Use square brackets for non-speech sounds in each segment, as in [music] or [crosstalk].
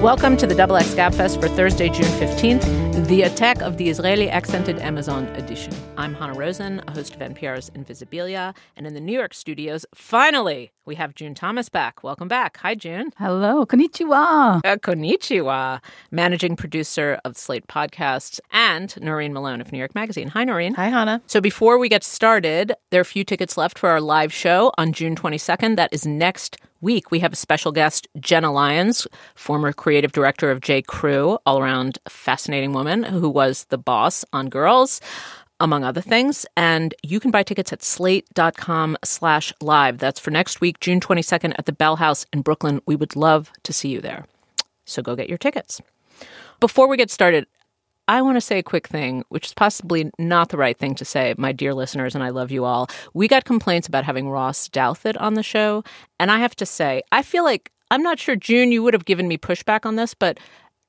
Welcome to the Double X Gabfest for Thursday, June 15th, the attack of the Israeli accented Amazon edition. I'm Hanna Rosin, a host of NPR's Invisibilia, and in the New York studios, finally, we have June Thomas back. Welcome back. Hi, June. Hello, konnichiwa. Uh, konnichiwa, managing producer of Slate Podcasts, and Noreen Malone of New York Magazine. Hi, Noreen. Hi, Hanna. So before we get started, there are a few tickets left for our live show on June 22nd. That is next week. We have a special guest, Jenna Lyons, former creative director of J. Crew, all around fascinating woman who was the boss on Girls among other things. And you can buy tickets at slate.com slash live. That's for next week, June 22nd at the Bell House in Brooklyn. We would love to see you there. So go get your tickets. Before we get started, I want to say a quick thing, which is possibly not the right thing to say, my dear listeners, and I love you all. We got complaints about having Ross Douthat on the show. And I have to say, I feel like I'm not sure, June, you would have given me pushback on this, but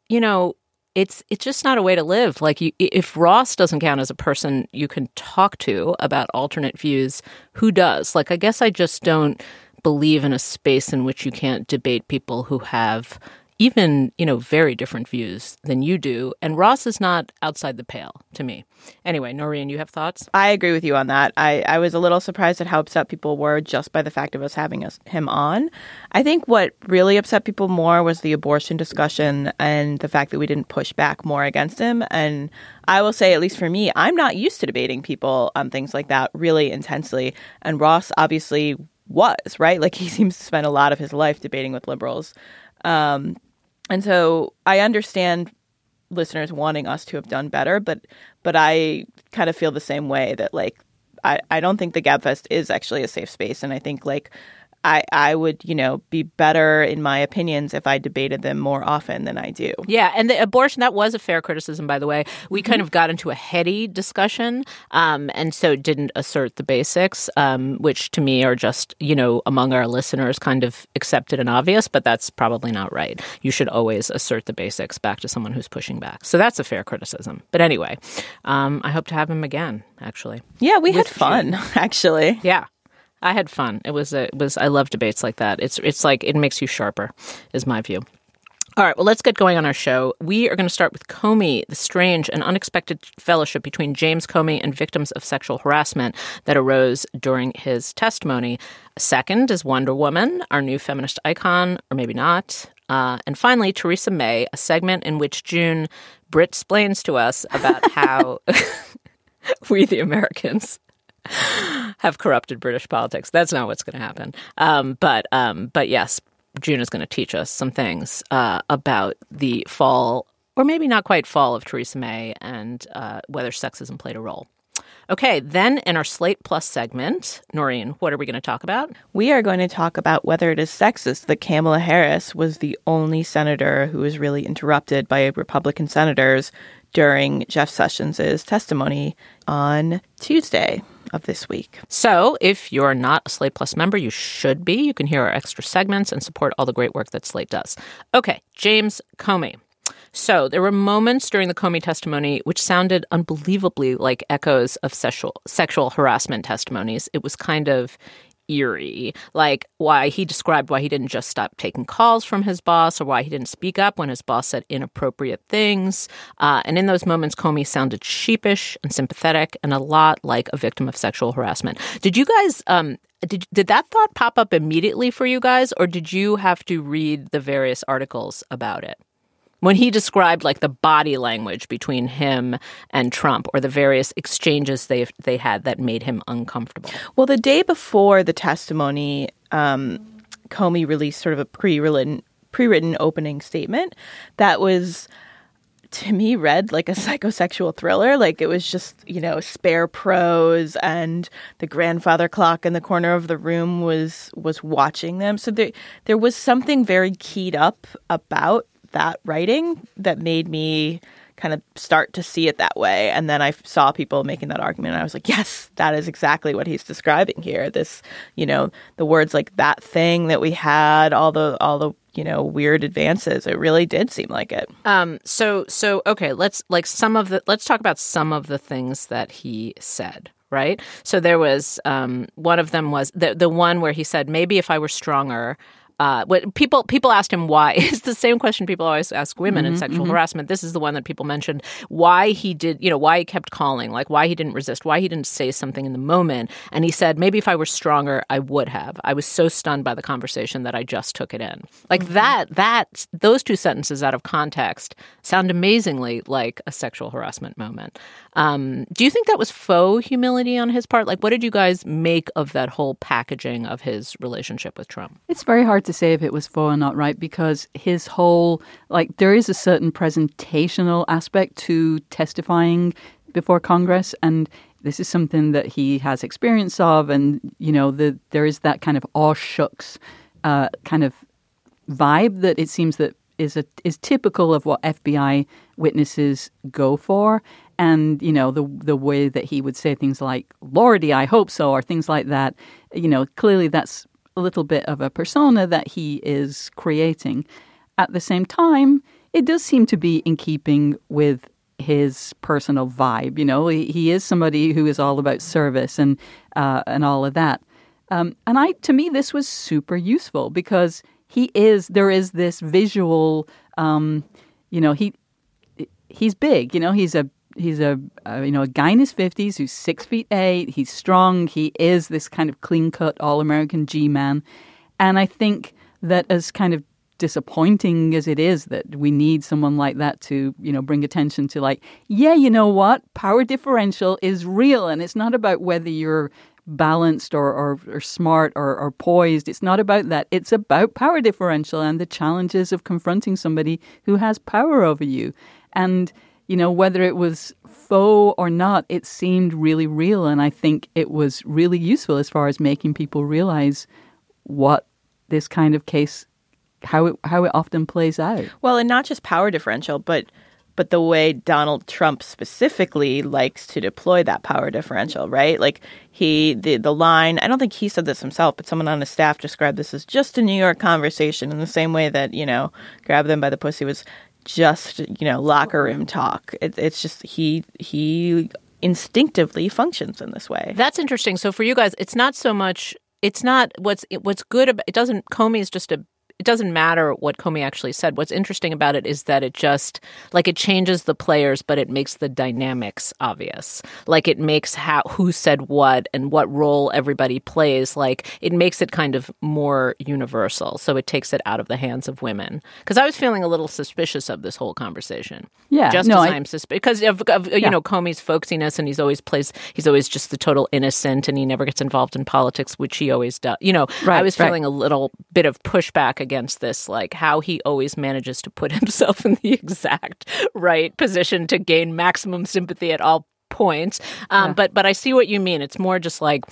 you know, it's it's just not a way to live. Like you, if Ross doesn't count as a person you can talk to about alternate views, who does? Like I guess I just don't believe in a space in which you can't debate people who have even, you know, very different views than you do. And Ross is not outside the pale to me. Anyway, Noreen, you have thoughts? I agree with you on that. I, I was a little surprised at how upset people were just by the fact of us having us, him on. I think what really upset people more was the abortion discussion and the fact that we didn't push back more against him. And I will say, at least for me, I'm not used to debating people on things like that really intensely. And Ross obviously was, right? Like [laughs] he seems to spend a lot of his life debating with liberals. Um, and so I understand listeners wanting us to have done better, but but I kind of feel the same way that like I, I don't think the Gabfest is actually a safe space. And I think like I, I would, you know, be better in my opinions if I debated them more often than I do. Yeah, and the abortion that was a fair criticism, by the way. We kind of got into a heady discussion, um, and so didn't assert the basics, um, which to me are just, you know, among our listeners, kind of accepted and obvious. But that's probably not right. You should always assert the basics back to someone who's pushing back. So that's a fair criticism. But anyway, um, I hope to have him again. Actually, Yeah, we had fun, [laughs] actually. yeah. I had fun. It was a, it was I love debates like that. It's it's like it makes you sharper, is my view. All right, well, let's get going on our show. We are going to start with Comey, the strange and unexpected fellowship between James Comey and victims of sexual harassment that arose during his testimony. Second is Wonder Woman, our new feminist icon, or maybe not. Uh, and finally, Theresa May, a segment in which June Brit explains to us about [laughs] how [laughs] we, the Americans, have corrupted British politics. That's not what's going to happen. Um, but um, but yes, June is going to teach us some things uh, about the fall, or maybe not quite fall, of Theresa May and uh, whether sexism played a role. Okay, then in our Slate Plus segment, Noreen, what are we going to talk about? We are going to talk about whether it is sexist that Kamala Harris was the only senator who was really interrupted by Republican senators during Jeff Sessions' testimony on Tuesday of this week. So, if you're not a Slate Plus member, you should be. You can hear our extra segments and support all the great work that Slate does. Okay, James Comey. So, there were moments during the Comey testimony which sounded unbelievably like echoes of sexual sexual harassment testimonies. It was kind of eerie, like why he described why he didn't just stop taking calls from his boss or why he didn't speak up when his boss said inappropriate things. Uh, and in those moments, Comey sounded sheepish and sympathetic and a lot like a victim of sexual harassment. Did you guys? Um, did, did that thought pop up immediately for you guys, or did you have to read the various articles about it? When he described like the body language between him and Trump or the various exchanges they they had that made him uncomfortable. Well, the day before the testimony, um, Comey released sort of a pre-written pre-written opening statement that was to me read like a [laughs] psychosexual thriller like it was just you know spare prose and the grandfather clock in the corner of the room was was watching them so there there was something very keyed up about that writing that made me kind of start to see it that way. And then I saw people making that argument, and I was like, yes, that is exactly what he's describing here. This, you know, the words like that thing that we had, all the all the you know weird advances. It really did seem like it. Um. So so okay. Let's like some of the let's talk about some of the things that he said. right? So there was um, one of them was the the one where he said maybe if I were stronger, uh, what people people asked him why. [laughs] It's the same question people always ask women Mm-hmm, in sexual harassment. This is the one that people mentioned. Why he did, you know, why he kept calling, like why he didn't resist, why he didn't say something in the moment. And he said, maybe if I were stronger, I would have. I was so stunned by the conversation that I just took it in. Like Mm-hmm. that. That those two sentences out of context sound amazingly like a sexual harassment moment. Um, do you think that was faux humility on his part? Like, what did you guys make of that whole packaging of his relationship with Trump? It's very hard to say if it was faux or not, right? Because his whole, like, there is a certain presentational aspect to testifying before Congress. And this is something that he has experience of. And, you know, the, there is that kind of aw shucks uh, kind of vibe that it seems that is a, is typical of what FBI witnesses go for, and you know the the way that he would say things like "Lordy, I hope so" or things like that. You know, clearly that's a little bit of a persona that he is creating. At the same time, it does seem to be in keeping with his personal vibe. You know, he, he is somebody who is all about service and uh, and all of that. Um, and I, to me, this was super useful because he is. There is this visual. Um, you know, he he's big. You know, he's a he's a, you know a guy in his fifties who's six feet eight. He's strong. He is this kind of clean cut all American G man, and I think that as kind of disappointing as it is that we need someone like that to you know bring attention to like yeah you know what power differential is real and it's not about whether you're balanced or, or, or smart or, or poised. It's not about that. It's about power differential and the challenges of confronting somebody who has power over you. And, you know, whether it was faux or not, it seemed really real. And I think it was really useful as far as making people realize what this kind of case, how it, how it often plays out. Well, and not just power differential, but but the way Donald Trump specifically likes to deploy that power differential, right? Like he the the line, I don't think he said this himself, but someone on his staff described this as just a New York conversation in the same way that, you know, grab them by the pussy was just, you know, locker room talk. It, it's just he he instinctively functions in this way. That's interesting. So for you guys, it's not so much. It's not what's what's good about it. Doesn't Comey is just a. It doesn't matter what Comey actually said. What's interesting about it is that it just like it changes the players, but it makes the dynamics obvious. Like it makes how who said what and what role everybody plays. Like it makes it kind of more universal. So it takes it out of the hands of women. Because I was feeling a little suspicious of this whole conversation. Yeah, just no, as I- I'm suspicious because of, of you Yeah. know Comey's folksiness, and he's always plays. He's always just the total innocent, and he never gets involved in politics, which he always does. You know, I Right, was right. feeling a little bit of pushback against this, like how he always manages to put [laughs] himself in the exact right position to gain maximum sympathy at all points. Um, But but I see what you mean. It's more just like.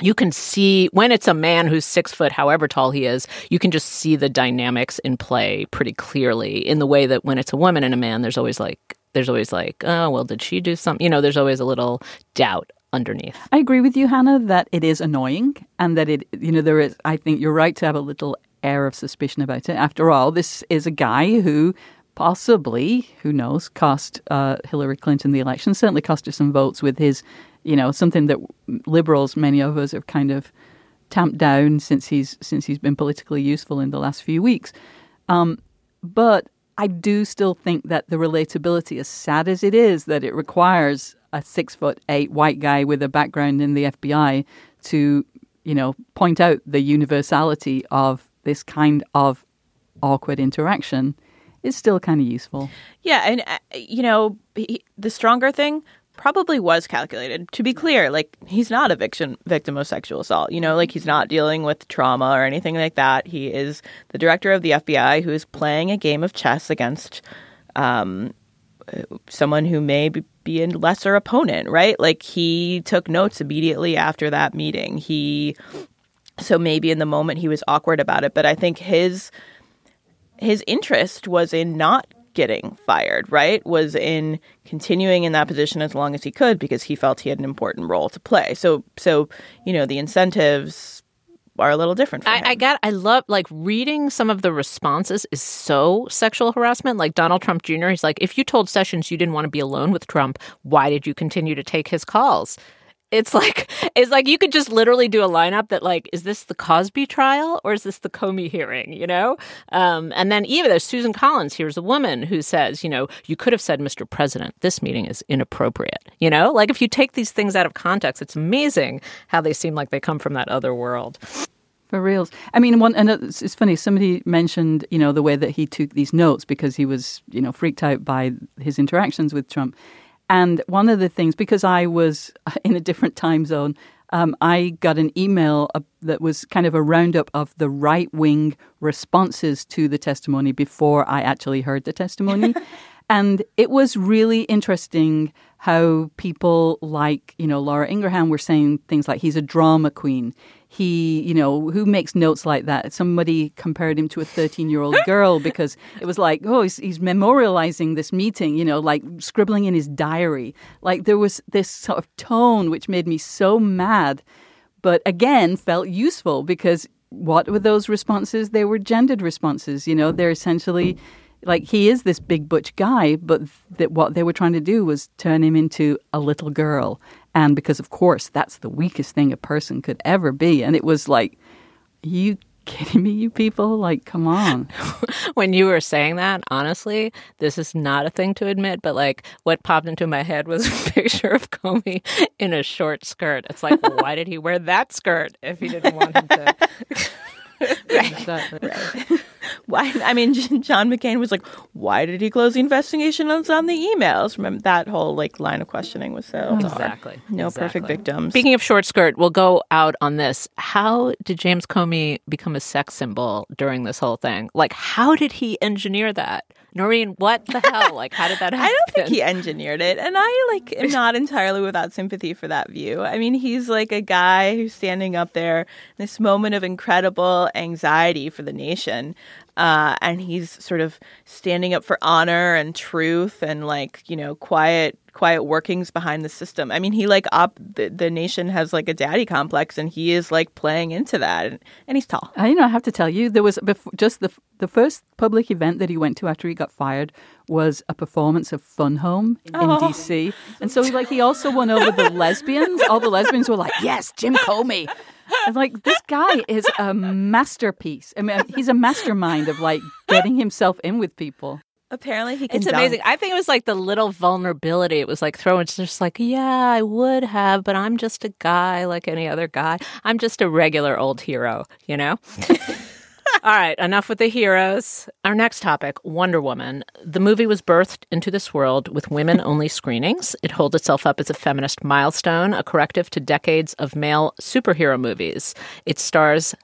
You can see when it's a man who's six foot, however tall he is, you can just see the dynamics in play pretty clearly in the way that when it's a woman and a man, there's always like, there's always like, oh, well, did she do something? You know, there's always a little doubt underneath. I agree with you, Hanna, that it is annoying and that it, you know, there is, I think you're right to have a little air of suspicion about it. After all, this is a guy who possibly, who knows, cost uh, Hillary Clinton the election, certainly cost her some votes with his, you know, something that liberals, many of us, have kind of tamped down since he's since he's been politically useful in the last few weeks. Um, but I do still think that the relatability, as sad as it is, that it requires a six foot eight white guy with a background in the FBI to, you know, point out the universality of this kind of awkward interaction is still kind of useful. Yeah, and uh, you know, he, the stronger thing probably was calculated. To be clear, like he's not a victim victim of sexual assault. You know, like he's not dealing with trauma or anything like that. He is the director of the FBI who is playing a game of chess against um, uh, someone who may be be a lesser opponent, right? Like he took notes immediately after that meeting. He so maybe in the moment he was awkward about it, but I think his his interest was in not getting fired, right? Was in continuing in that position as long as he could because he felt he had an important role to play. So so, you know, the incentives are a little different. I, I got. I love like reading some of the responses is so sexual harassment. Like Donald Trump Jr. He's like, if you told Sessions you didn't want to be alone with Trump, why did you continue to take his calls? It's like it's like you could just literally do a lineup that like is this the Cosby trial or is this the Comey hearing? You know, um, and then even there's Susan Collins. Here's a woman who says, you know, you could have said, Mr. President, this meeting is inappropriate. You know, like if you take these things out of context, it's amazing how they seem like they come from that other world. For reals. I mean, one, and it's, it's funny. Somebody mentioned, you know, the way that he took these notes because he was, you know, freaked out by his interactions with Trump. And one of the things, because I was [laughs] in a different time zone, um, I got an email that was kind of a roundup of the right wing responses to the testimony before I actually heard the testimony. [laughs] and it was really interesting how people like, you know, Laura Ingraham were saying things like he's a drama queen he, you know, who makes notes like that? Somebody compared him to a 13 year old [laughs] girl because it was like, oh, he's, he's, memorializing this meeting, you know, like scribbling in his diary. Like there was this sort of tone which made me so mad, but again felt useful because what were those responses? They were gendered responses. You know, they're essentially like he is this big butch guy, but that what they were trying to do was turn him into a little girl. And because, of course, that's the weakest thing a person could ever be. And it was like, you kidding me, you people? Like, come on. [laughs] when you were saying that, honestly, this is not a thing to admit, but like what popped into my head was [laughs] a picture of Comey in a short skirt. It's like, why did he wear that skirt if he didn't want him to? [laughs] [laughs] right. right. [laughs] Why? I mean, [laughs] John McCain was like, "Why did he close the investigation on the emails?" Remember that whole like line of questioning was so exactly no exactly. perfect victims. Speaking of short skirt, we'll go out on this. How did James Comey become a sex symbol during this whole thing? Like, how did he engineer that? Noreen, what the hell? Like, how did that happen? [laughs] I don't think he engineered it, and I like am not entirely without sympathy for that view. I mean, he's like a guy who's standing up there, this moment of incredible anxiety for the nation, uh, and he's sort of standing up for honor and truth and like you know quiet quiet workings behind the system. I mean, he like op the, the nation has like a daddy complex, and he is like playing into that, and, and he's tall. I, you know, I have to tell you, there was before, just the the first public event that he went to after he got fired was a performance of Fun Home in, oh. DC, and so like he also won over the lesbians. All the lesbians were like, "Yes, Jim Comey." I'm like, this guy is a masterpiece. I mean, he's a mastermind of like getting himself in with people. Apparently, he can. It's dunk. amazing. I think it was like the little vulnerability. It was like throwing. It's just like, yeah, I would have, but I'm just a guy like any other guy. I'm just a regular old hero, you know. [laughs] All right, enough with the heroes. Our next topic Wonder Woman. The movie was birthed into this world with women only screenings. It holds itself up as a feminist milestone, a corrective to decades of male superhero movies. It stars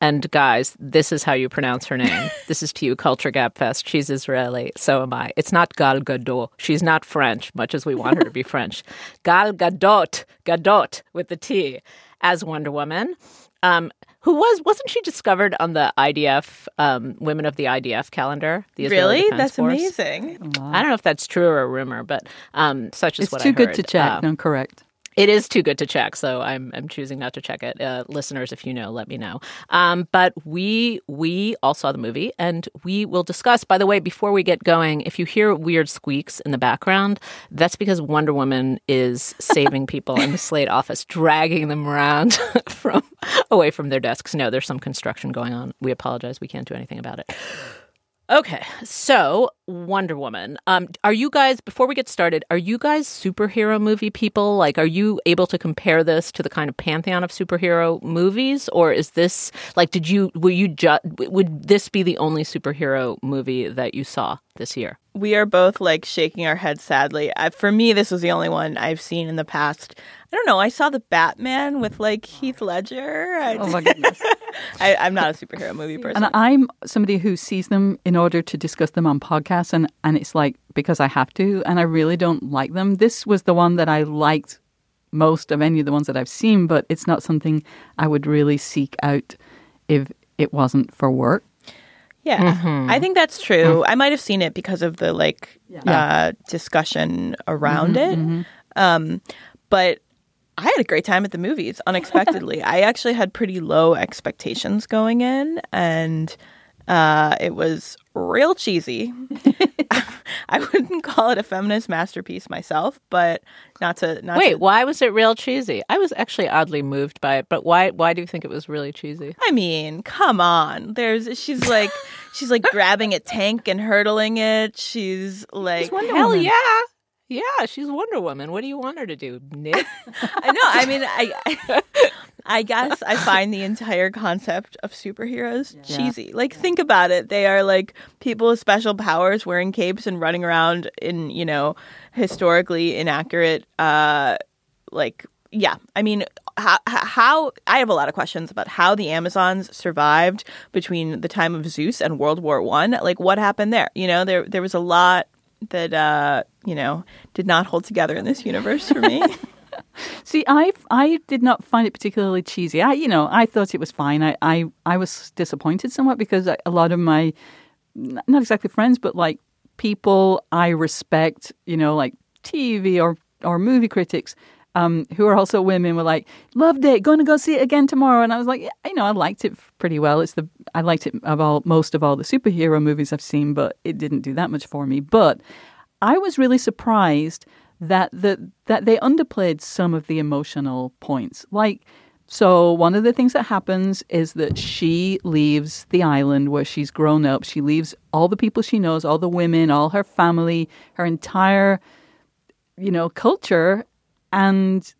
and guys, this is how you pronounce her name. [laughs] this is to you, Culture Gabfest. She's Israeli. So am I. It's not Gal Gadot. She's not French, much as we want her to be [laughs] French. Gal Gadot, Gadot with the T, as Wonder Woman. Um, who was wasn't she discovered on the IDF um, Women of the IDF calendar? The Israeli really, that's Force? amazing. I don't know if that's true or a rumor, but um, such is it's what too I good to check. Um, no, correct. It is too good to check, so I'm I'm choosing not to check it. Uh, listeners, if you know, let me know. Um, but we we all saw the movie, and we will discuss. By the way, before we get going, if you hear weird squeaks in the background, that's because Wonder Woman is saving people in the [laughs] Slate office, dragging them around [laughs] from away from their desks. No, there's some construction going on. We apologize. We can't do anything about it. Okay, so Wonder Woman. Um, are you guys before we get started? Are you guys superhero movie people? Like, are you able to compare this to the kind of pantheon of superhero movies, or is this like? Did you were you just would this be the only superhero movie that you saw this year? We are both like shaking our heads sadly. I, for me, this was the only one I've seen in the past. I don't know. I saw the Batman with like Heath Ledger. I, oh my goodness! [laughs] I, am not a superhero movie person, and I'm somebody who sees them in order to discuss them on podcasts, and and it's like because I have to, and I really don't like them. This was the one that I liked most of any of the ones that I've seen, but it's not something I would really seek out if it wasn't for work. Yeah, mm-hmm. I think that's true. Mm-hmm. I might have seen it because of the like yeah. uh, discussion around mm-hmm, it. Mm-hmm. Um, but I had a great time at the movies [laughs] unexpectedly. I actually had pretty low expectations going in, and Uh, it was real cheesy. [laughs] [laughs] I wouldn't call it a feminist masterpiece myself, but not to not Wait, to, why was it real cheesy? I was actually oddly moved by it, but why why do you think it was really cheesy? I mean, come on. There's she's like she's like grabbing a tank and hurtling it. She's like Hell Woman. yeah. Yeah, she's Wonder Woman. What do you want her to do? Knit? [laughs] I know. I mean, I, I guess I find the entire concept of superheroes Yeah. cheesy. Like, think about it. They are like people with special powers wearing capes and running around in, you know, historically inaccurate, uh, like, yeah. I mean, how, how I have a lot of questions about how the Amazons survived between the time of Zeus and World War One. Like, what happened there? You know, there there was a lot that uh, you know did not hold together in this universe for me. [laughs] [laughs] See, I I did not find it particularly cheesy. I, you know, I thought it was fine. I I, I was disappointed somewhat because I, a lot of my not exactly friends, but like people I respect, you know, like TV or or movie critics. Um, who are also women were like, loved it, going to go see it again tomorrow, and I was like, yeah, you know, I liked it pretty well. It's the I liked it of all most of all the superhero movies I've seen, but it didn't do that much for me. But I was really surprised that the that they underplayed some of the emotional points. Like so one of the things that happens is that she leaves the island where she's grown up. She leaves all the people she knows, all the women, all her family, her entire you know, culture and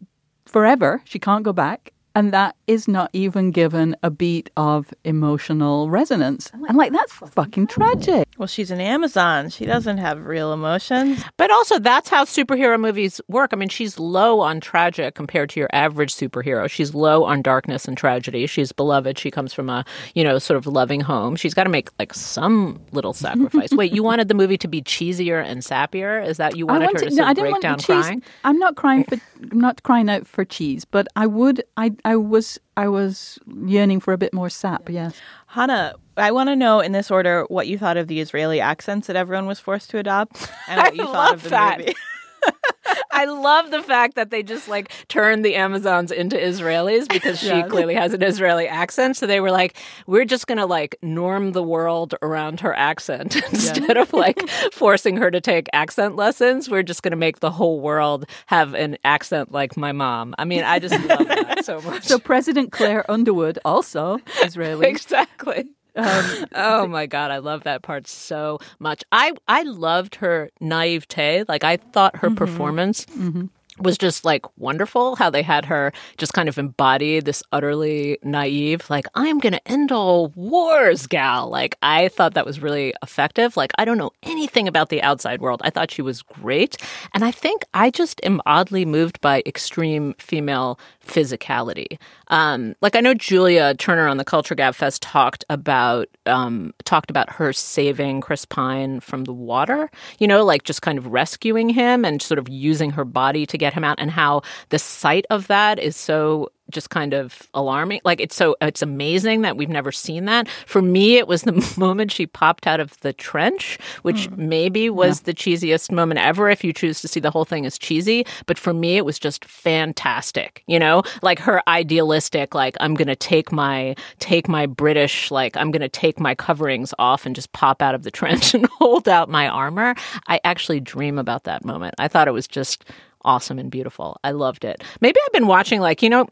forever. She can't go back. And that is not even given a beat of emotional resonance. And like, that's fucking tragic. Well, she's an Amazon. She doesn't have real emotions. But also, that's how superhero movies work. I mean, she's low on tragic compared to your average superhero. She's low on darkness and tragedy. She's beloved. She comes from a, you know, sort of loving home. She's got to make like some little sacrifice. Wait, you wanted the movie to be cheesier and sappier? Is that you wanted her to no, sort I of didn't break want down cheese. crying? I'm not crying for. I'm not crying out for cheese, but I would. I. I was. I was yearning for a bit more sap. Yes. Hanna, I want to know in this order what you thought of the Israeli accents that everyone was forced to adopt, and [laughs] what you thought of the that. movie. [laughs] I love the fact that they just like turned the Amazons into Israelis because she [laughs] Yes. clearly has an Israeli accent. So they were like, we're just going to like norm the world around her accent [laughs] instead of like forcing her to take accent lessons. We're just going to make the whole world have an accent like my mom. I mean, I just love that so much. So President Claire Underwood, also [laughs] Israeli. exactly. Um, [laughs] oh my god, I love that part so much. I I loved her naivete. Like I thought her mm-hmm. performance mm-hmm. was just like wonderful how they had her just kind of embody this utterly naive like i'm going to end all wars gal. Like i thought that was really effective. Like i don't know anything about the outside world. I thought she was great. And i think i just am oddly moved by extreme female physicality um, like i know julia turner on the culture gab fest talked about um, talked about her saving chris pine from the water you know like just kind of rescuing him and sort of using her body to get him out and how the sight of that is so just kind of alarming. Like it's so it's amazing that we've never seen that. For me it was the [laughs] moment she popped out of the trench which hmm. maybe was the cheesiest moment ever if you choose to see the whole thing as cheesy. But for me it was just fantastic you know? Like her idealistic like i'm gonna take my take my british like i'm gonna take my coverings off and just pop out of the [laughs] trench and hold out my armor. I actually dream about that moment. I thought it was just awesome and beautiful. I loved it. Maybe i've been watching like you know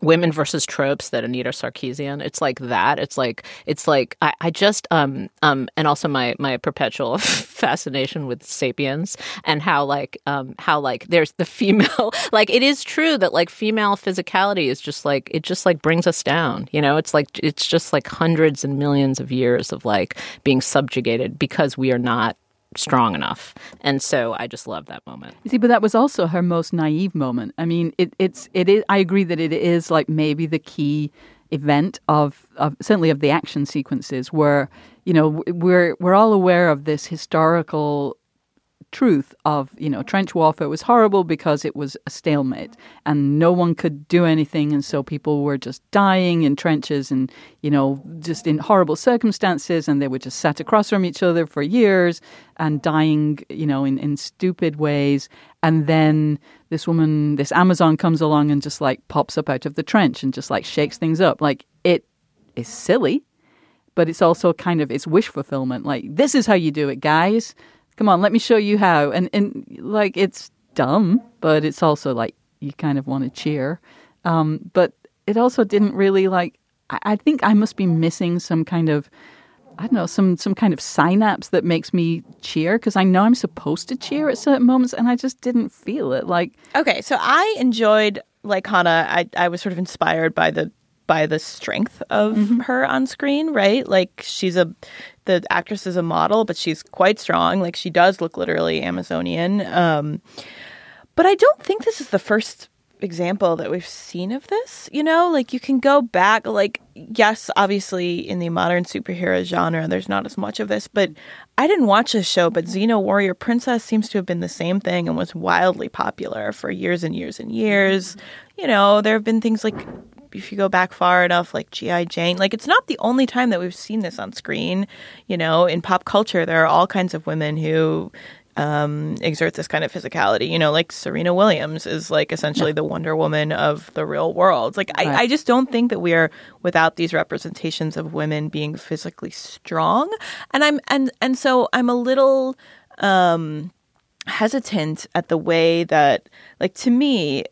women versus tropes that Anita Sarkeesian. It's like that. It's like it's like I, I just um um and also my my perpetual [laughs] fascination with sapiens and how like um how like there's the female [laughs] like it is true that like female physicality is just like it just like brings us down. You know, it's like it's just like hundreds and millions of years of like being subjugated because we are not strong enough. And so I just love that moment. You see, but that was also her most naive moment. I mean, it, it's it is. I agree that it is like maybe the key event of, of certainly of the action sequences where you know we're we're all aware of this historical truth of you know trench warfare was horrible because it was a stalemate and no one could do anything and so people were just dying in trenches and you know just in horrible circumstances and they were just sat across from each other for years and dying you know in, in stupid ways and then this woman this amazon comes along and just like pops up out of the trench and just like shakes things up like it is silly but it's also kind of it's wish fulfillment. Like this is how you do it, guys. Come on, let me show you how. And and like it's dumb, but it's also like you kind of want to cheer. Um, but it also didn't really like. I, I think I must be missing some kind of. I don't know, some some kind of synapse that makes me cheer because I know I'm supposed to cheer at certain moments, and I just didn't feel it. Like, Okay, so I enjoyed like Hanna. I I was sort of inspired by the by the strength of her on screen, right? Like she's a the actress is a model, but she's quite strong. Like she does look literally Amazonian. Um, but I don't think this is the first example that we've seen of this. You know, like you can go back, like, yes, obviously in the modern superhero genre, there's not as much of this, but I didn't watch this show, but Xena Warrior Princess seems to have been the same thing and was wildly popular for years and years and years. You know, there have been things like if you go back far enough, like G.I. Jane, like it's not the only time that we've seen this on screen. You know, in pop culture, there are all kinds of women who um, exert this kind of physicality. You know, like Serena Williams is like essentially the Wonder Woman of the real world. Like, I, Right. I just don't think that we are without these representations of women being physically strong. And I'm and and so I'm a little um, hesitant at the way that, like, to me,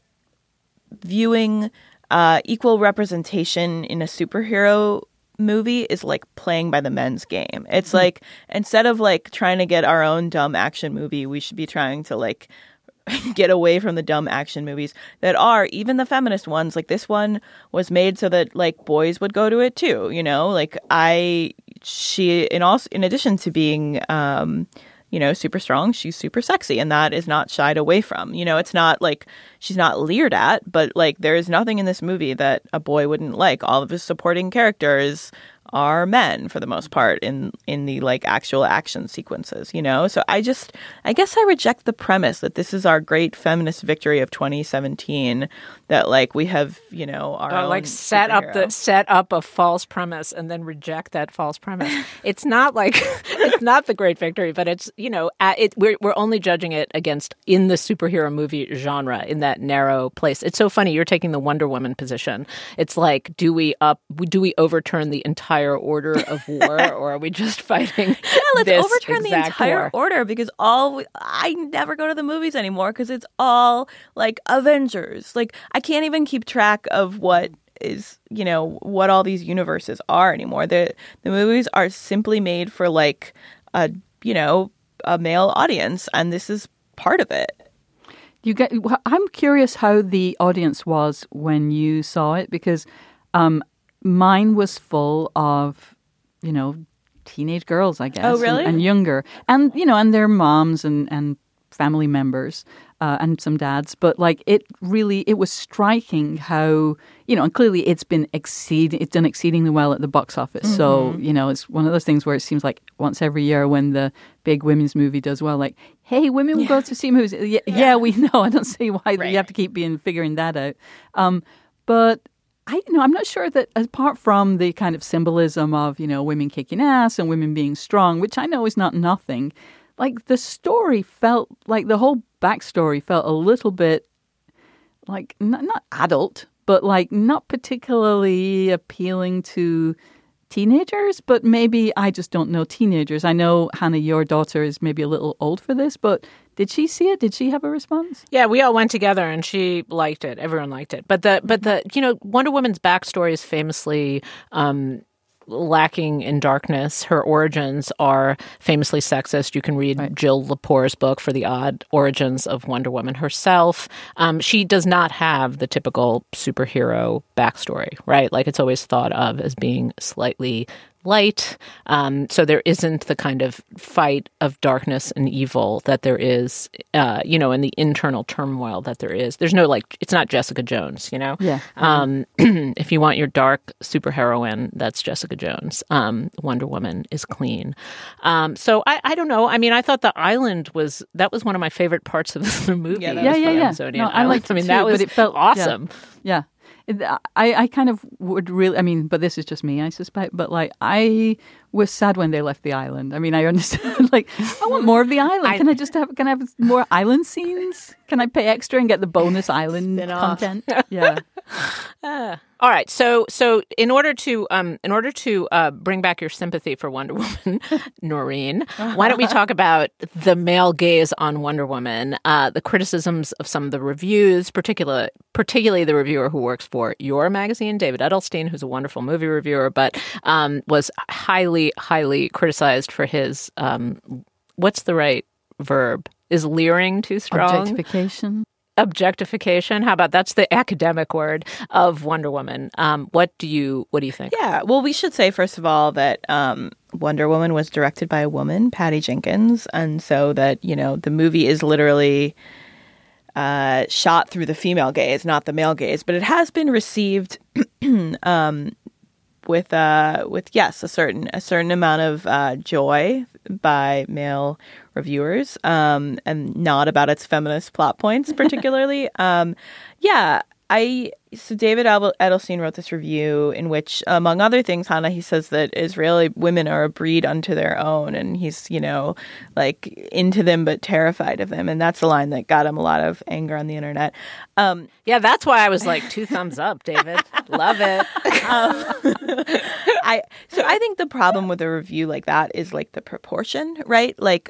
viewing uh, equal representation in a superhero movie is like playing by the men's game. It's like instead of like trying to get our own dumb action movie, we should be trying to like [laughs] get away from the dumb action movies that are even the feminist ones. Like this one was made so that like boys would go to it too. You know, like I she in also in addition to being um you know, super strong. She's super sexy, and that is not shied away from. You know, it's not like she's not leered at, but like there is nothing in this movie that a boy wouldn't like. All of his supporting characters are men for the most part in in the like actual action sequences. You know, so I just I guess I reject the premise that this is our great feminist victory of 2017. That like we have you know our Uh, like set up the set up a false premise and then reject that false premise. [laughs] it's not like [laughs] it's not the great victory, but it's you know it, we're we're only judging it against in the superhero movie genre in that narrow place. It's so funny you're taking the Wonder Woman position. It's like do we up do we overturn the entire order of [laughs] war or are we just fighting? [laughs] Yeah, let's this overturn the entire war? order because all we- I never go to the movies anymore because it's all like Avengers. Like I can't even keep track of what is you know what all these universes are anymore. The the movies are simply made for like a you know a male audience, and this is part of it. You get. I'm curious how the audience was when you saw it because um, mine was full of, you know, teenage girls, I guess. Oh, and- really? And, younger, and you know, and their moms and and family members uh, and some dads. But like, it really, it was striking how you know, and clearly it's been exceed, it's done exceedingly well at the box office. So Mm-hmm. you know, it's one of those things where it seems like once every year when the big women's movie does well, like, hey, women will go to see movies. [laughs] Yeah, yeah. we know. I don't see why Right. you have to keep being figuring that out. Um, but I you know I'm not sure that apart from the kind of symbolism of you know women kicking ass and women being strong, which I know is not nothing, like the story felt like the whole backstory felt a little bit like not, not adult, but like not particularly appealing to teenagers. But maybe I just don't know teenagers. I know Hanna, your daughter is maybe a little old for this, but did she see it? Did she have a response? Yeah, we all went together and she liked it. Everyone liked it. But the but the you know Wonder Woman's backstory is famously um, lacking in darkness. Her origins are famously sexist. You can read Jill Lepore's book for the odd origins of Wonder Woman herself. Um, she does not have the typical superhero backstory, right? Like it's always thought of as being slightly light. Um, so there isn't the kind of fight of darkness and evil that there is, uh, you know, in the internal turmoil that there is. There's no like, it's not Jessica Jones, you know? Yeah. Um, [clears throat] if you want your dark superheroine, that's Jessica Jones. Um, Wonder Woman is clean. Um, so I, I don't know. I mean, I thought the island was, that was one of my favorite parts of [laughs] the movie. Yeah, that Yeah, was yeah, yeah. No, I island. liked I mean, it that was but it felt awesome. Yeah. It- I, I kind of would really, I mean, but this is just me, I suspect. But like, I was sad when they left the island. I mean, I [laughs] understand. like, I want more of the island. Can I just have? Can I have more island scenes? Can I pay extra and get the bonus [laughs] island Spin-off. content? [laughs] Yeah. Ah. All right, so so in order to um in order to uh, bring back your sympathy for Wonder Woman, [laughs] Noreen, why don't we talk about the male gaze on Wonder Woman, uh, the criticisms of some of the reviews, particular particularly the reviewer who works for your magazine, David Edelstein, who's a wonderful movie reviewer, but um, was highly highly criticized for his um, what's the right verb? Is leering too strong? Objectification. objectification. How about that's the academic word of Wonder Woman? Um, what do you what do you think? Yeah, well, we should say first of all that um, Wonder Woman was directed by a woman, Patty Jenkins, and so that you know the movie is literally uh, shot through the female gaze, not the male gaze, but it has been received [clears throat] um, with uh, with yes a certain a certain amount of uh, joy by male reviewers, um, and not about its feminist plot points [laughs] particularly. um, yeah, I so David Edelstein wrote this review in which, among other things, Hanna he says that Israeli women are a breed unto their own, and he's you know like into them but terrified of them, and that's a line that got him a lot of anger on the internet. Um, Yeah, that's why I was like two thumbs up, David. [laughs] Love it. Um, [laughs] I so I think the problem with a review like that is like the proportion, right? Like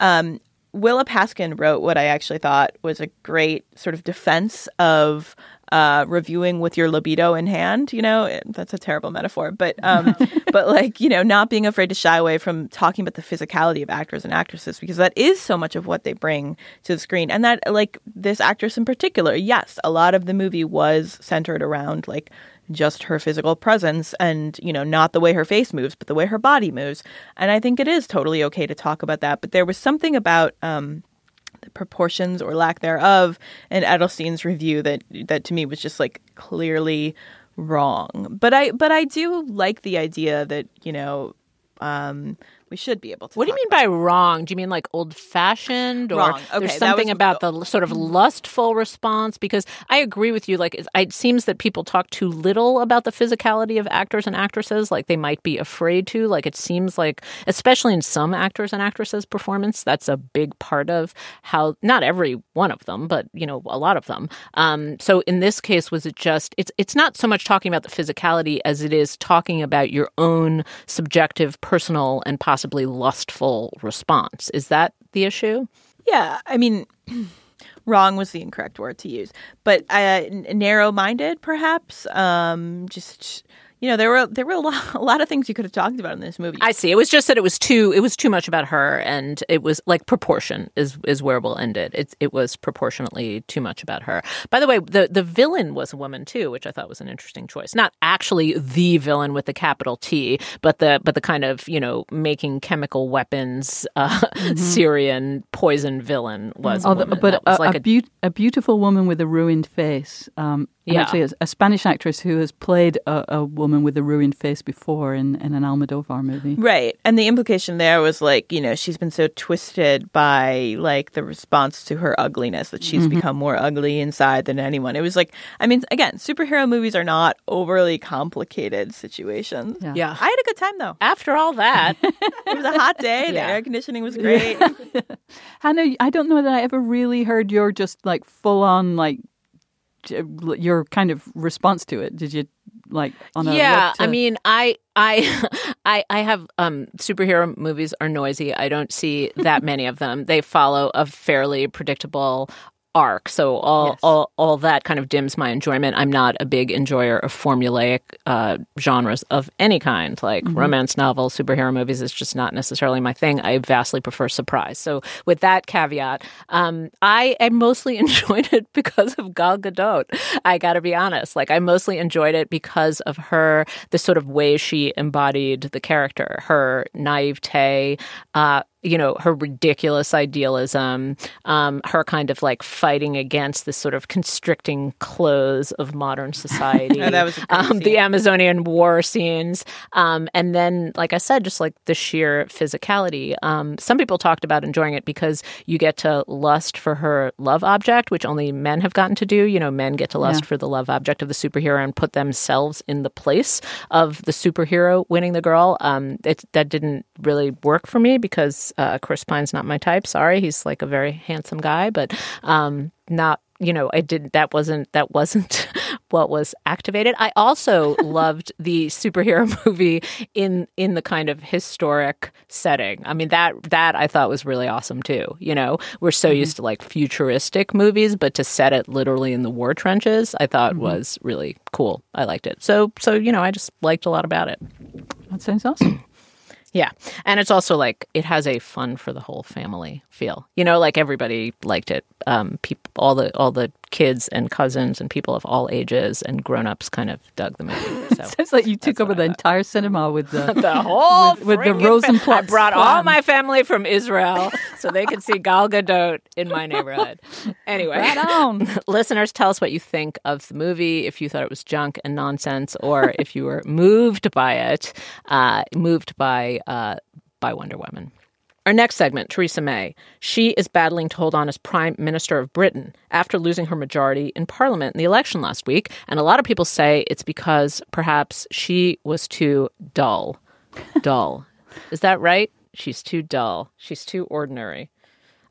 um Willa Paskin wrote what I actually thought was a great sort of defense of uh, reviewing with your libido in hand. You know, It- that's a terrible metaphor, but um, [laughs] but like you know, not being afraid to shy away from talking about the physicality of actors and actresses because that is so much of what they bring to the screen, and that like this actress in particular, yes, a lot of the movie was centered around like just her physical presence and you know not the way her face moves but the way her body moves and i think it is totally okay to talk about that but there was something about um the proportions or lack thereof in Edelstein's review that that to me was just like clearly wrong. But I but I do like the idea that, you know, um we should be able to What do you mean by wrong? Do you mean like old fashioned or Wrong. Okay, there's something was- about the sort of lustful response? Because I agree with you. Like it, it seems that people talk too little about the physicality of actors and actresses. Like they might be afraid to. Like it seems like, especially in some actors and actresses' performance, that's a big part of how. Not every one of them, but you know, a lot of them. Um, so in this case, was it just? It's it's not so much talking about the physicality as it is talking about your own subjective, personal, and possibly lustful response. Is that the issue? Yeah, I mean, [clears throat] wrong was the incorrect word to use, but uh, narrow-minded, perhaps. Um, just you know, there were there were a lot, [laughs] a lot of things you could have talked about in this movie. I see. It was just that it was too it was too much about her, and it was like proportion is is where we'll end it. It it was proportionately too much about her. By the way, the the villain was a woman too, which I thought was an interesting choice. Not actually the villain with the capital T, but the but the kind of you know making chemical weapons uh, [laughs] Syrian poison villain was. a the- woman. but was a, like a, beau- a beautiful woman with a ruined face. Um, Yeah. actually, a, a Spanish actress who has played a, a woman with a ruined face before in, in an Almodovar movie. Right. And the implication there was like, you know, she's been so twisted by like the response to her ugliness that she's mm-hmm. become more ugly inside than anyone. It was like, I mean, again, superhero movies are not overly complicated situations. Yeah. Yeah. I had a good time though. After all that, [laughs] It was a hot day. The air conditioning was great. [laughs] Hanna, I don't know that I ever really heard your just like full on like j- your kind of response to it. Did you like on a yeah to- i mean i i [laughs] i i have um superhero movies are noisy i don't see that many of them they follow a fairly predictable arc. So all Yes. all all that kind of dims my enjoyment. I'm not a big enjoyer of formulaic uh genres of any kind like romance novels superhero movies. Is just not necessarily my thing. I vastly prefer surprise. So with that caveat um i i mostly [laughs] enjoyed it because of gal gadot i gotta be honest. Like i mostly enjoyed it because of her the sort of way she embodied the character her naivete uh you know her ridiculous idealism um her kind of like fighting against this sort of constricting clothes of modern [laughs] society Oh, that was a um, the amazonian war scenes um and then like i said just like the sheer physicality. Um some people talked about enjoying it because you get to lust for her love object which only men have gotten to do. You know men get to lust Yeah. for the love object of the superhero and put themselves in the place of the superhero winning the girl. Um it that didn't really work for me because uh, chris pine's not my type sorry he's like a very handsome guy but um not you know, I didn't. that wasn't that wasn't [laughs] what was activated. I also [laughs] loved the superhero [laughs] movie in in the kind of historic setting. I mean that that I thought was really awesome too. You know, we're so used to like futuristic movies, but to set it literally in the war trenches, I thought was really cool. I liked it. So so you know, I just liked a lot about it. That sounds awesome. Yeah. And it's also like it has a fun for the whole family feel. You know, like everybody liked it. Um people all the all the kids and cousins and people of all ages and grown-ups kind of dug the movie. So Sounds like you took over the entire cinema with the [laughs] the whole with, with the Rosenplatz I brought all my family from Israel so they could see Gal Gadot in my neighborhood. [laughs] Anyway, Right [laughs] listeners, tell us what you think of the movie. If you thought it was junk and nonsense, or if you were moved by it, uh, moved by uh, by Wonder Woman. Our next segment, Theresa May. She is battling to hold on as Prime Minister of Britain after losing her majority in Parliament in the election last week. And a lot of people say it's because perhaps she was too dull. [laughs] Dull. Is that right? She's too dull. She's too ordinary.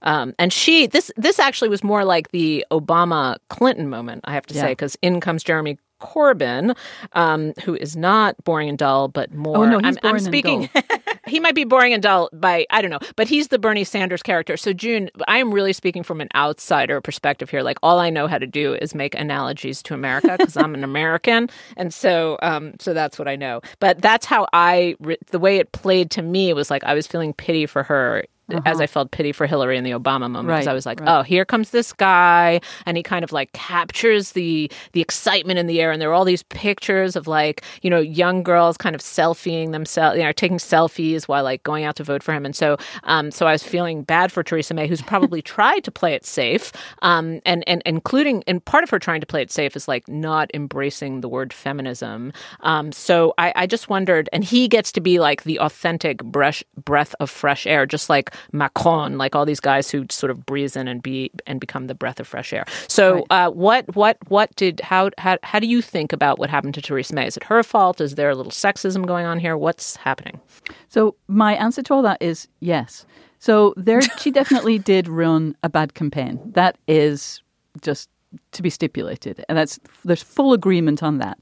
Um, and she this this actually was more like the Obama Clinton moment, I have to say, because in comes Jeremy Corbyn, um, who is not boring and dull, but more. Oh, no, he's I'm, I'm boring and speaking. [laughs] he might be boring and dull by I don't know, but he's the Bernie Sanders character. So June, I am really speaking from an outsider perspective here. Like all I know how to do is make analogies to America because I'm an American, and so um, so that's what I know. But that's how I the way it played to me was like I was feeling pity for her as I felt pity for Hillary in the Obama moment because Right, I was like, right. oh, here comes this guy, and he kind of like captures the the excitement in the air, and there are all these pictures of like you know young girls kind of selfieing themselves, you know, taking selfies while like going out to vote for him, and so um, so I was feeling bad for Theresa May, who's probably [laughs] tried to play it safe, um, and and including and part of her trying to play it safe is like not embracing the word feminism. Um, so I, I just wondered, and he gets to be like the authentic breath breath of fresh air, just like Macron, like all these guys who sort of breeze in and be and become the breath of fresh air. So, uh, what what what did how how how do you think about what happened to Theresa May? Is it her fault? Is there a little sexism going on here? What's happening? So my answer to all that is yes. So there, [laughs] she definitely did run a bad campaign. That is just to be stipulated, and that's there's full agreement on that.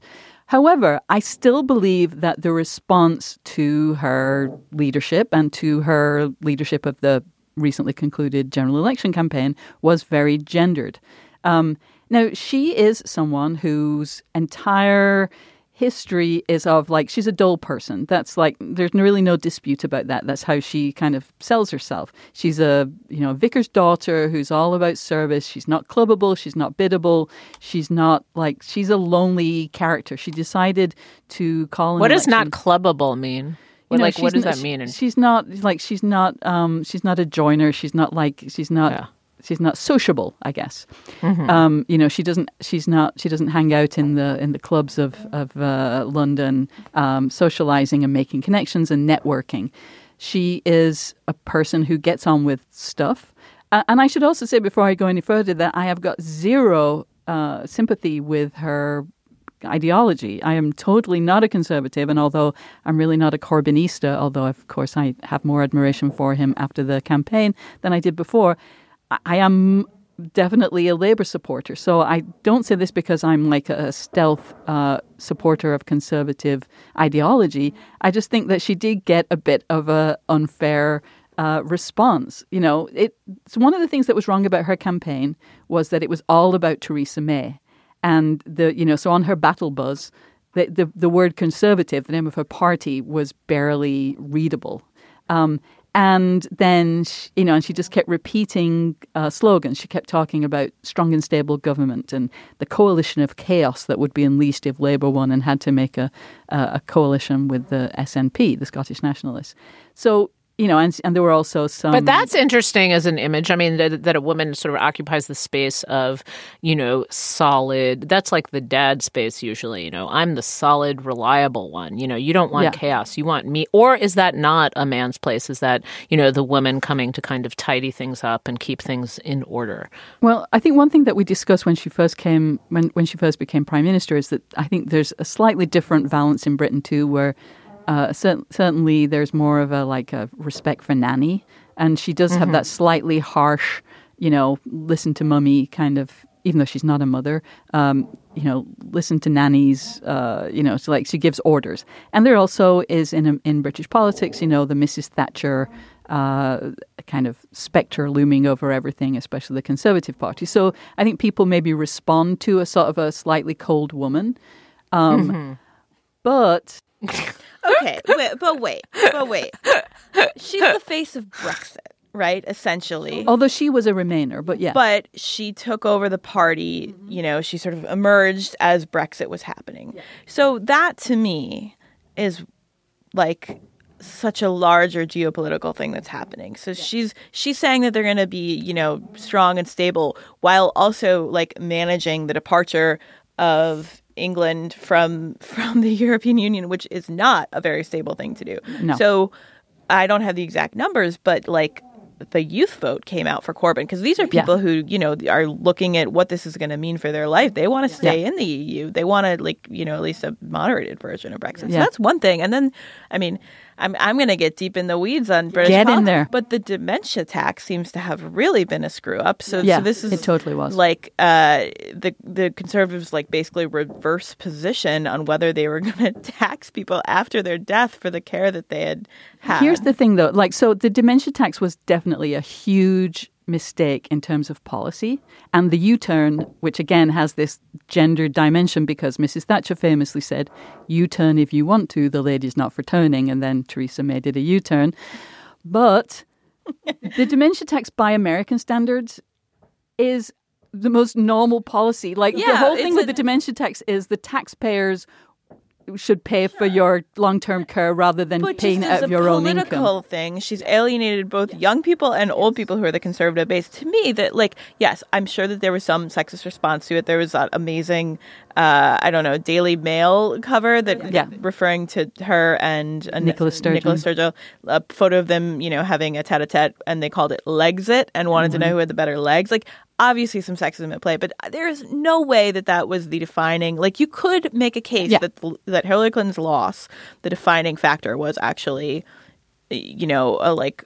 However, I still believe that the response to her leadership and to her leadership of the recently concluded general election campaign was very gendered. Um, now, she is someone whose entire history is of like she's a dull person. That's like there's really no dispute about that. That's how she kind of sells herself. She's a you know vicar's daughter who's all about service. She's not clubbable. She's not biddable. She's not like she's a lonely character. She decided to call. What does election- not clubbable mean? Know, like what does n- that mean? She's not like she's not um she's not a joiner. She's not like she's not Yeah. She's not sociable. I guess. Mm-hmm. Um, you know, she doesn't she's not she doesn't hang out in the in the clubs of of uh, London, um, socializing and making connections and networking. She is a person who gets on with stuff. Uh, and I should also say before I go any further that I have got zero uh, sympathy with her ideology. I am totally not a conservative, and although I'm really not a Corbynista, although of course I have more admiration for him after the campaign than I did before, I, am definitely a Labour supporter. So I don't say this because I'm like a stealth uh, supporter of conservative ideology. I just think that she did get a bit of a unfair uh, response. You know, it, it's one of the things that was wrong about her campaign was that it was all about Theresa May, and the you know so on her battle bus, the the, the word conservative, the name of her party, was barely readable. Um, and then, she, you know, and she just kept repeating uh, slogans. She kept talking about strong and stable government and the coalition of chaos that would be unleashed if Labour won and had to make a, a, a coalition with the SNP, the Scottish Nationalists. So, you know, and, and there were also some. But that's interesting as an image. I mean, that, that a woman sort of occupies the space of, you know, solid. That's like the dad space usually. You know, I'm the solid, reliable one. You know, you don't want Yeah. chaos. You want me. Or is that not a man's place? Is that, you know, the woman coming to kind of tidy things up and keep things in order? Well, I think one thing that we discussed when she first came, when, when she first became prime minister, is that I think there's a slightly different balance in Britain too, where uh, cer- certainly there's more of a like a respect for nanny, and she does have that slightly harsh, you know, listen to mummy kind of even though she's not a mother, um, you know, listen to nannies. Uh, you know, so like she gives orders. And there also is in in British politics, you know, the Mrs. Thatcher uh, kind of spectre looming over everything, especially the Conservative Party. So I think people maybe respond to a sort of a slightly cold woman. Um, Mm-hmm. But [laughs] Okay, wait, but wait, but wait. She's the face of Brexit, right? Essentially. although she was a Remainer, but yeah. But she took over the party, mm-hmm. you know, she sort of emerged as Brexit was happening. So that to me is like such a larger geopolitical thing that's happening. So she's she's saying that they're going to be, you know, strong and stable while also like managing the departure of England from from the [laughs] European Union, which is not a very stable thing to do. No. So I don't have the exact numbers, but like the youth vote came out for Corbyn because these are Yeah. people who you know are looking at what this is going to mean for their life. They want to stay Yeah. in the EU. They want to like you know at least a moderated version of Brexit. So that's one thing. And then I mean I'm I'm going to get deep in the weeds on British Get in there. but the dementia tax seems to have really been a screw up. So, Yeah, so this is it totally was. like uh, the the conservatives like basically reverse position on whether they were [laughs] going to tax people after their death for the care that they had had. Here's the thing, though. Like, so the dementia tax was definitely a huge mistake in terms of policy. And the U turn, which again has this gender dimension because Mrs. Thatcher famously said, U turn if you want to, the lady's not for turning. And then Theresa May did a U turn. But [laughs] the dementia tax by American standards is the most normal policy. Like the whole thing with the dementia tax is the taxpayers should pay for your long-term care rather than but paying out of your own income. political thing, she's alienated both young people and old people who are the conservative base. To me, that like yes, I'm sure that there was some sexist response to it. There was that amazing, uh, I don't know, Daily Mail cover that Yeah. referring to her and uh, Nicola Sturgeon. Nicola Sturgeon, a photo of them, you know, having a tete-a-tete, and they called it Legsit and wanted to know Mm-hmm. who had the better legs. Like obviously some sexism at play, but there is no way that that was the defining. Like you could make a case Yeah. that that Hillary Clinton's loss, the defining factor was actually, you know, a like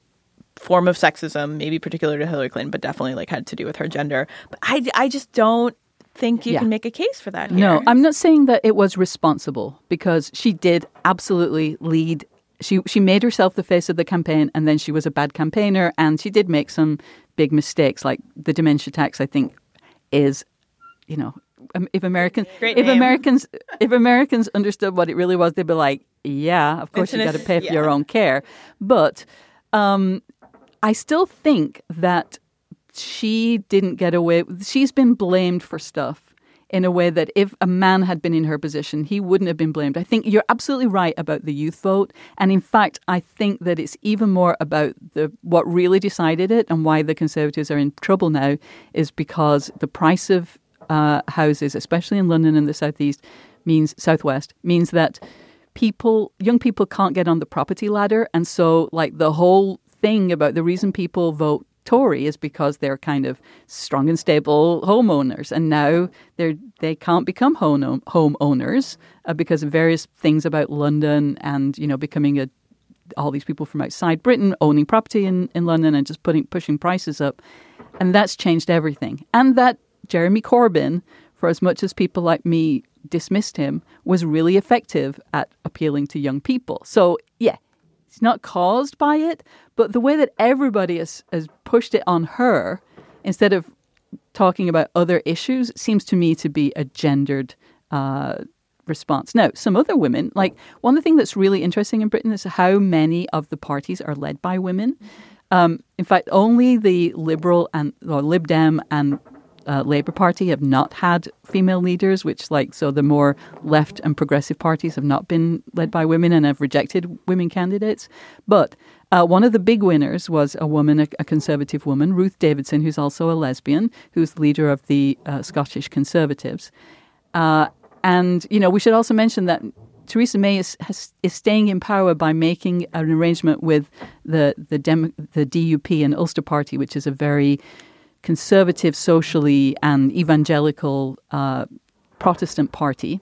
form of sexism, maybe particular to Hillary Clinton, but definitely like had to do with her gender. But I, I just don't think you Yeah. can make a case for that. No. I'm not saying that it was responsible because she did absolutely lead. She she made herself the face of the campaign, and then she was a bad campaigner, and she did make some big mistakes, like the dementia tax. I think is, you know, um, if Americans if. Americans if Americans understood what it really was, they'd be like, yeah, of course you got to pay for your own care, but um, I still think that she didn't get away. She's been blamed for stuff in a way that if a man had been in her position, he wouldn't have been blamed. I think you're absolutely right about the youth vote, and in fact, I think that it's even more about the what really decided it and why the Conservatives are in trouble now is because the price of uh, houses, especially in London and the southeast, means southwest means that people, young people, can't get on the property ladder, and so like the whole thing about the reason people vote Tory is because they're kind of strong and stable homeowners, and now they're they can't become home homeowners uh, because of various things about London and you know becoming a all these people from outside Britain owning property in, in London and just putting pushing prices up, and that's changed everything. And that Jeremy Corbyn, for as much as people like me dismissed him, was really effective at appealing to young people. So yeah, it's not caused by it, but the way that everybody has, has pushed it on her instead of talking about other issues seems to me to be a gendered uh, response. Now, some other women, like one of the things that's really interesting in Britain is how many of the parties are led by women. Um, in fact, only the Liberal and or Lib Dem and uh, Labour Party have not had female leaders, which, like, so the more left and progressive parties have not been led by women and have rejected women candidates. But uh, one of the big winners was a woman, a, a conservative woman, Ruth Davidson, who's also a lesbian, who's the leader of the uh, Scottish Conservatives. Uh, and, you know, we should also mention that Theresa May is, has, is staying in power by making an arrangement with the, the, Dem- the DUP and Ulster Party, which is a very conservative, socially, and evangelical uh, Protestant party,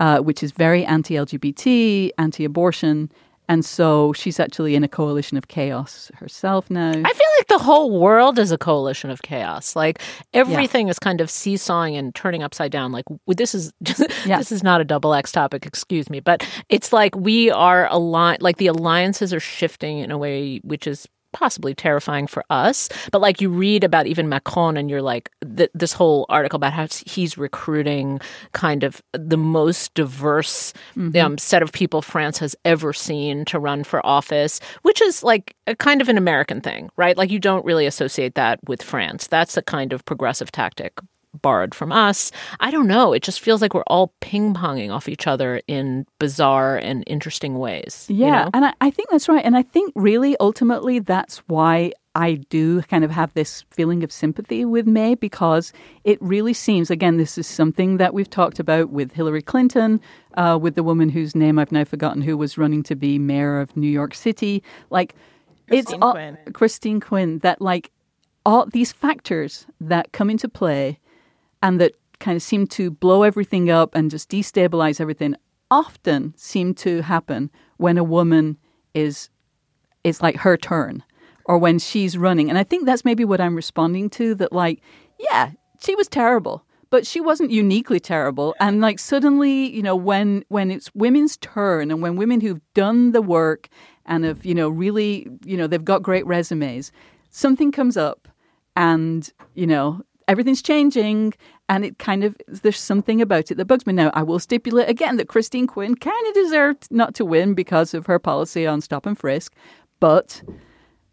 uh, which is very anti LGBT, anti abortion. And so she's actually in a coalition of chaos herself now. I feel like the whole world is a coalition of chaos. Like everything yeah. is kind of seesawing and turning upside down. Like this is [laughs] yeah. this is not a double X topic, excuse me, but it's like we are aligned. Like the alliances are shifting in a way which is possibly terrifying for us. But like you read about even Macron, and you're like th- this whole article about how he's recruiting kind of the most diverse mm-hmm. um, set of people France has ever seen to run for office, which is like a kind of an American thing, right? Like you don't really associate that with France. That's a kind of progressive tactic borrowed from us. I don't know. It just feels like we're all ping ponging off each other in bizarre and interesting ways. Yeah. You know? And I, I think that's right. And I think really ultimately that's why I do kind of have this feeling of sympathy with May because it really seems, again, this is something that we've talked about with Hillary Clinton, uh, with the woman whose name I've now forgotten who was running to be mayor of New York City. Like, Christine it's all, Quinn. Christine Quinn, that like all these factors that come into play and that kind of seem to blow everything up and just destabilize everything often seem to happen when a woman is it's like her turn or when she's running. And i think that's maybe what i'm responding to that like yeah she was terrible but she wasn't uniquely terrible. And like suddenly you know when when it's women's turn and when women who've done the work and have you know really you know they've got great resumes something comes up and you know everything's changing and it kind of there's something about it that bugs me. Now i will stipulate again that christine quinn kind of deserved not to win because of her policy on stop and frisk but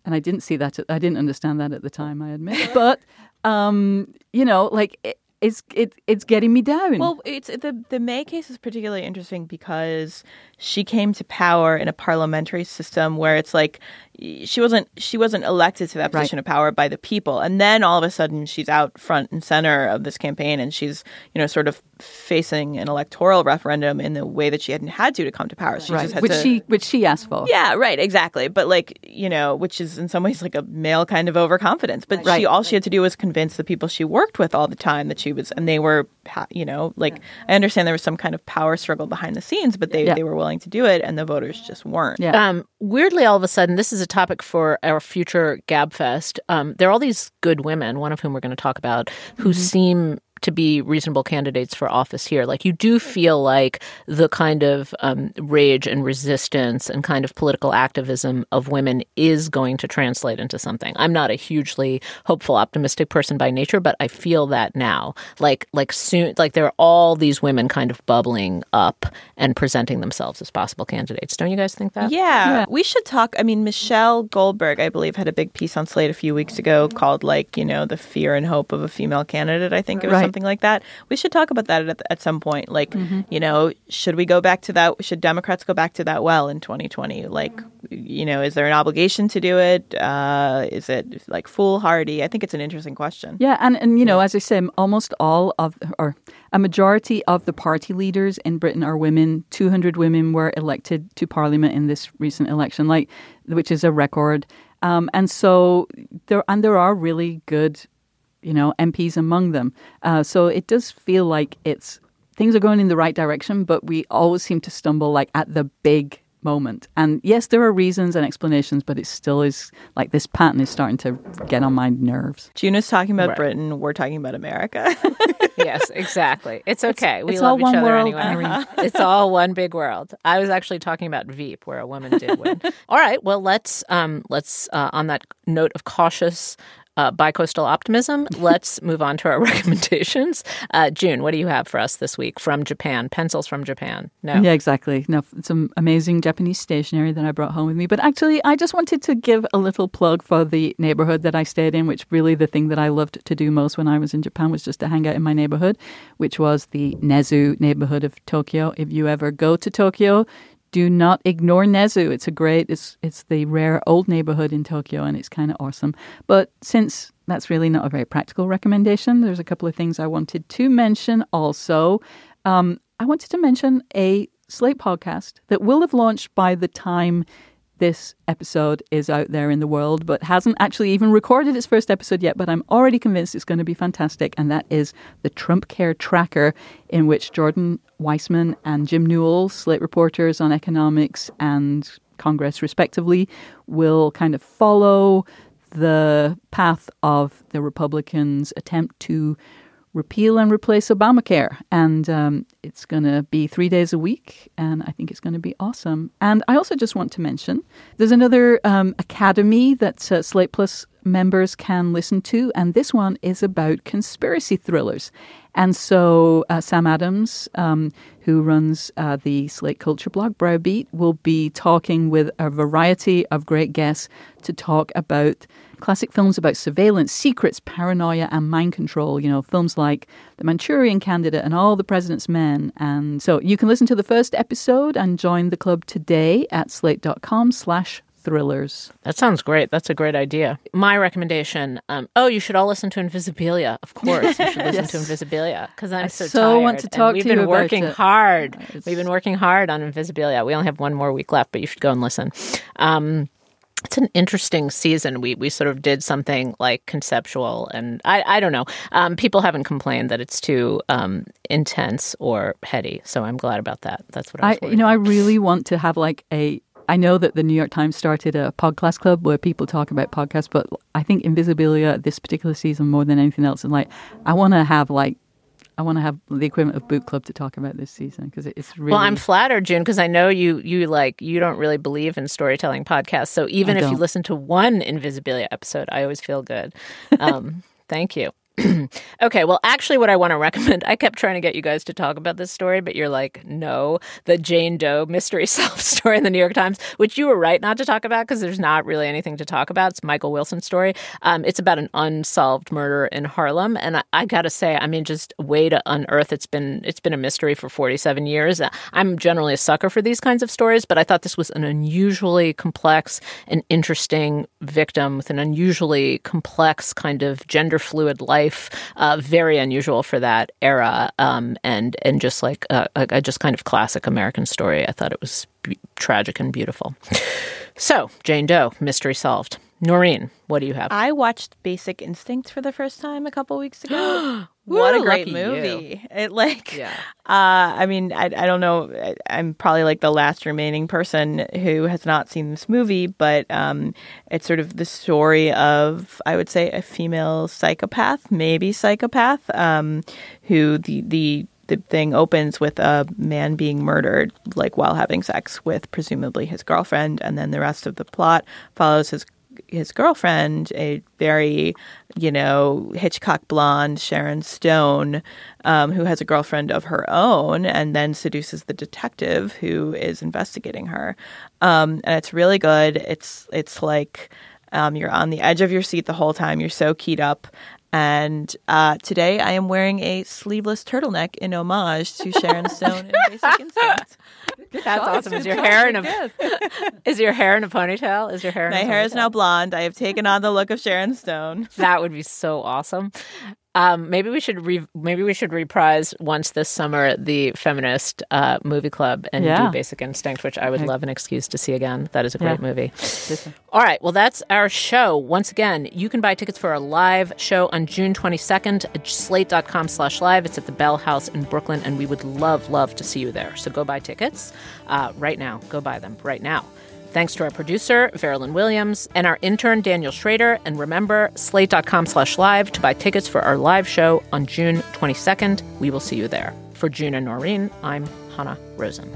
and i didn't see that i didn't understand that at the time i admit [laughs] but um you know like it, it's it, it's getting me down. Well, it's the the May case is particularly interesting because she came to power in a parliamentary system where it's like she wasn't she wasn't elected to that position right. of power by the people and then all of a sudden she's out front and center of this campaign and she's you know sort of facing an electoral referendum in the way that she hadn't had to to come to power she right. which to, she which she asked for yeah right exactly but like you know which is in some ways like a male kind of overconfidence but right. she all she had to do was convince the people she worked with all the time that she was and they were you know like i understand there was some kind of power struggle behind the scenes but they, yeah. they were willing to do it and the voters just weren't yeah. um, weirdly all of a sudden this is a topic for our future Gabfest. Um, there are all these good women, one of whom we're going to talk about, who mm-hmm. seem to be reasonable candidates for office here. Like you do feel like the kind of um, rage and resistance and kind of political activism of women is going to translate into something. I'm not a hugely hopeful, optimistic person by nature, but I feel that now. Like like soon, like there are all these women kind of bubbling up and presenting themselves as possible candidates. Don't you guys think that? Yeah, yeah. we should talk. I mean, Michelle Goldberg, I believe, had a big piece on Slate a few weeks ago called like you know the fear and hope of a female candidate. I think it was right something like that. We should talk about that at, at some point. Like, mm-hmm. you know, should we go back to that? Should Democrats go back to that well in 2020? Like, you know, is there an obligation to do it? Uh, is it like foolhardy? I think it's an interesting question. Yeah, and and you know, as I say, almost all of or a majority of the party leaders in Britain are women. 200 women were elected to parliament in this recent election, like which is a record. Um, and so there and there are really good you know, MPs among them. Uh, so it does feel like it's things are going in the right direction, but we always seem to stumble like at the big moment. And yes, there are reasons and explanations, but it still is like this pattern is starting to get on my nerves. June is talking about right. Britain. We're talking about America. [laughs] yes, exactly. It's okay. It's, we it's love each other world, anyway. Uh-huh. [laughs] It's all one big world. I was actually talking about Veep, where a woman did win. [laughs] all right. Well, let's um, let's uh, on that note of cautious uh, bicoastal optimism, [laughs] let's move on to our [laughs] recommendations. Uh, June, what do you have for us this week from Japan? Pencils from Japan? No. Yeah, exactly. No, some amazing Japanese stationery that I brought home with me. But actually, I just wanted to give a little plug for the neighborhood that I stayed in, which really the thing that I loved to do most when I was in Japan was just to hang out in my neighborhood, which was the Nezu neighborhood of Tokyo. If you ever go to Tokyo, do not ignore Nezu. It's a great, it's it's the rare old neighborhood in Tokyo, and it's kind of awesome. But since that's really not a very practical recommendation, there's a couple of things I wanted to mention. Also, um, I wanted to mention a Slate podcast that will have launched by the time this episode is out there in the world, but hasn't actually even recorded its first episode yet. But I'm already convinced it's going to be fantastic. And that is the Trump Care Tracker, in which Jordan Weissmann and Jim Newell, Slate reporters on economics and Congress, respectively, will kind of follow the path of the Republicans' attempt to repeal and replace Obamacare. And um, it's going to be three days a week, and I think it's going to be awesome. And I also just want to mention there's another um, academy that uh, Slate Plus members can listen to, and this one is about conspiracy thrillers. And so uh, Sam Adams, um, who runs uh, the Slate Culture blog Browbeat, will be talking with a variety of great guests to talk about classic films about surveillance, secrets, paranoia, and mind control. You know, films like The Manchurian Candidate and All the President's Men. And so you can listen to the first episode and join the club today at slate.com slash thrillers. That sounds great. That's a great idea. My recommendation um, oh, you should all listen to Invisibilia. Of [laughs] course, you should listen yes. to Invisibilia because I'm I so, so tired. want to talk we've to been you working about hard. We've been working hard on Invisibilia. We only have one more week left, but you should go and listen. Um, it's an interesting season. We we sort of did something like conceptual, and I I don't know. Um, people haven't complained that it's too um, intense or heady, so I'm glad about that. That's what I, I you know. about. I really want to have like a I know that the New York Times started a podcast club where people talk about podcasts, but I think Invisibilia this particular season more than anything else, and like I want to have like I want to have the equivalent of boot club to talk about this season because it's really. Well, I'm flattered, June, because I know you you like you don't really believe in storytelling podcasts. So even if you listen to one Invisibilia episode, I always feel good. [laughs] Um, thank you. [clears throat] okay, well, actually, what I want to recommend, [laughs] I kept trying to get you guys to talk about this story, but you're like, no, the Jane Doe mystery [laughs] solved story in the New York Times, which you were right not to talk about because there's not really anything to talk about. It's Michael Wilson's story. Um, it's about an unsolved murder in Harlem, and I, I got to say, I mean, just way to unearth. It's been it's been a mystery for 47 years. I'm generally a sucker for these kinds of stories, but I thought this was an unusually complex and interesting victim with an unusually complex kind of gender fluid life life, uh, very unusual for that era, um, and and just like a, a, just kind of classic American story. I thought it was tragic and beautiful. So Jane Doe, mystery solved. Noreen, what do you have? I watched Basic Instinct for the first time a couple weeks ago. [gasps] what a great movie! You. It like, yeah. Uh, I mean, I, I don't know. I, am probably like the last remaining person who has not seen this movie, but um, it's sort of the story of, I would say, a female psychopath, maybe psychopath, um, who the the the thing opens with a man being murdered, like while having sex with presumably his girlfriend, and then the rest of the plot follows his his girlfriend, a very, you know, Hitchcock blonde Sharon Stone, um, who has a girlfriend of her own, and then seduces the detective who is investigating her. Um, and it's really good. It's it's like um, you're on the edge of your seat the whole time. You're so keyed up. And uh, today I am wearing a sleeveless turtleneck in homage to Sharon Stone in Basic Instinct. That's awesome. Is your hair in a [laughs] is your hair in a ponytail? Is your hair? My hair is now blonde. I have taken on the look of Sharon Stone. That would be so awesome. Um, maybe we should re- maybe we should reprise once this summer the feminist uh, movie club and yeah. do Basic Instinct, which I would love an excuse to see again. That is a great yeah. movie. All right, well that's our show. Once again, you can buy tickets for our live show on June 22nd at slate.com slash live. It's at the Bell House in Brooklyn, and we would love, love to see you there. So go buy tickets uh, right now. Go buy them right now. Thanks to our producer, Veralyn Williams, and our intern, Daniel Schrader. And remember, slate.com slash live to buy tickets for our live show on June 22nd. We will see you there. For June and Noreen, I'm Hanna Rosin.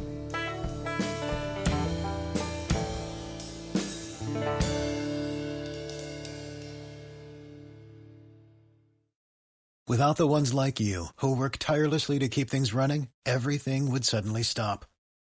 Without the ones like you, who work tirelessly to keep things running, everything would suddenly stop